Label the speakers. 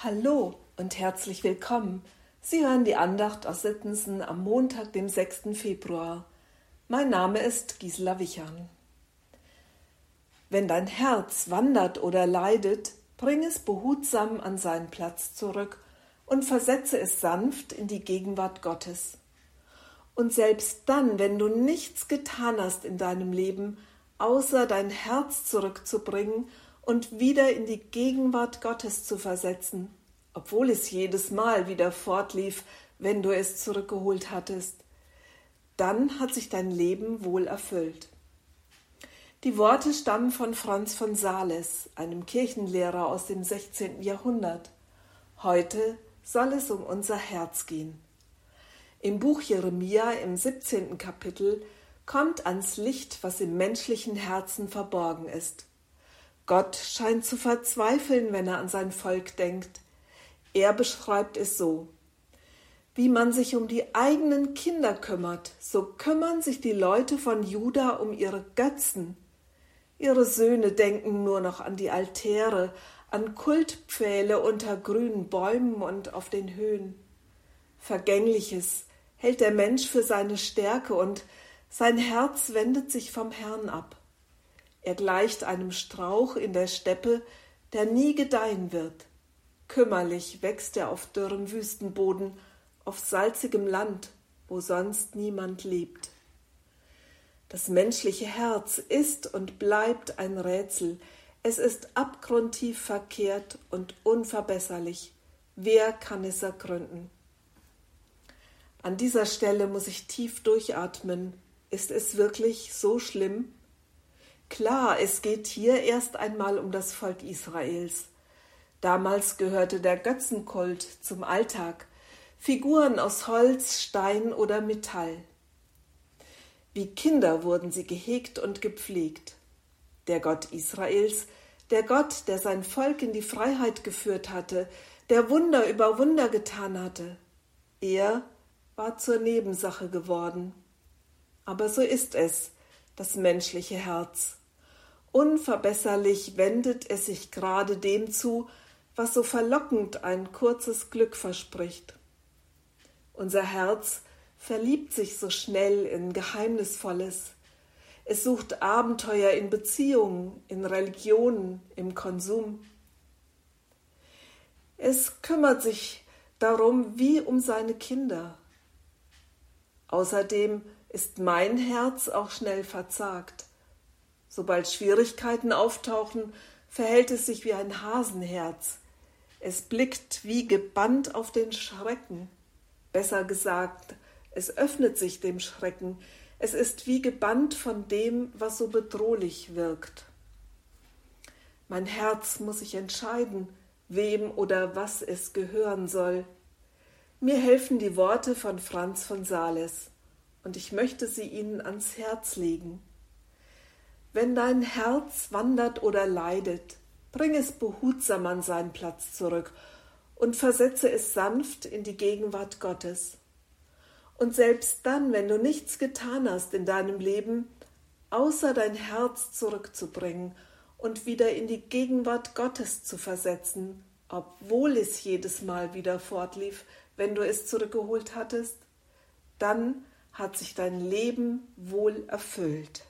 Speaker 1: Hallo und herzlich willkommen. Sie hören die Andacht aus Sittensen am Montag, dem 6. Februar. Mein Name ist Gisela Wichern. Wenn dein Herz wandert oder leidet, bring es behutsam an seinen Platz zurück und versetze es sanft in die Gegenwart Gottes. Und selbst dann, wenn du nichts getan hast in deinem Leben, außer dein Herz zurückzubringen und wieder in die Gegenwart Gottes zu versetzen, obwohl es jedes Mal wieder fortlief, wenn du es zurückgeholt hattest, dann hat sich dein Leben wohl erfüllt. Die Worte stammen von Franz von Sales, einem Kirchenlehrer aus dem 16. Jahrhundert. Heute soll es um unser Herz gehen. Im Buch Jeremia im 17. Kapitel kommt ans Licht, was im menschlichen Herzen verborgen ist. Gott scheint zu verzweifeln, wenn er an sein Volk denkt. Er beschreibt es so. Wie man sich um die eigenen Kinder kümmert, so kümmern sich die Leute von Juda um ihre Götzen. Ihre Söhne denken nur noch an die Altäre, an Kultpfähle unter grünen Bäumen und auf den Höhen. Vergängliches hält der Mensch für seine Stärke und sein Herz wendet sich vom Herrn ab. Er gleicht einem Strauch in der Steppe, der nie gedeihen wird. Kümmerlich wächst er auf dürrem Wüstenboden, auf salzigem Land, wo sonst niemand lebt. Das menschliche Herz ist und bleibt ein Rätsel, es ist abgrundtief verkehrt und unverbesserlich. Wer kann es ergründen? An dieser Stelle muss ich tief durchatmen. Ist es wirklich so schlimm? Klar, es geht hier erst einmal um das Volk Israels. Damals gehörte der Götzenkult zum Alltag, Figuren aus Holz, Stein oder Metall. Wie Kinder wurden sie gehegt und gepflegt. Der Gott Israels, der Gott, der sein Volk in die Freiheit geführt hatte, der Wunder über Wunder getan hatte, er war zur Nebensache geworden. Aber so ist es, das menschliche Herz. Unverbesserlich wendet es sich gerade dem zu, was so verlockend ein kurzes Glück verspricht. Unser Herz verliebt sich so schnell in Geheimnisvolles. Es sucht Abenteuer in Beziehungen, in Religionen, im Konsum. Es kümmert sich darum wie um seine Kinder. Außerdem ist mein Herz auch schnell verzagt. Sobald Schwierigkeiten auftauchen, verhält es sich wie ein Hasenherz. Es blickt wie gebannt auf den Schrecken. Besser gesagt, es öffnet sich dem Schrecken. Es ist wie gebannt von dem, was so bedrohlich wirkt. Mein Herz muss sich entscheiden, wem oder was es gehören soll. Mir helfen die Worte von Franz von Sales, und ich möchte sie Ihnen ans Herz legen. Wenn dein Herz wandert oder leidet, Bring es behutsam an seinen Platz zurück und versetze es sanft in die Gegenwart Gottes. Und selbst dann, wenn du nichts getan hast in deinem Leben, außer dein Herz zurückzubringen und wieder in die Gegenwart Gottes zu versetzen, obwohl es jedes Mal wieder fortlief, wenn du es zurückgeholt hattest, dann hat sich dein Leben wohl erfüllt.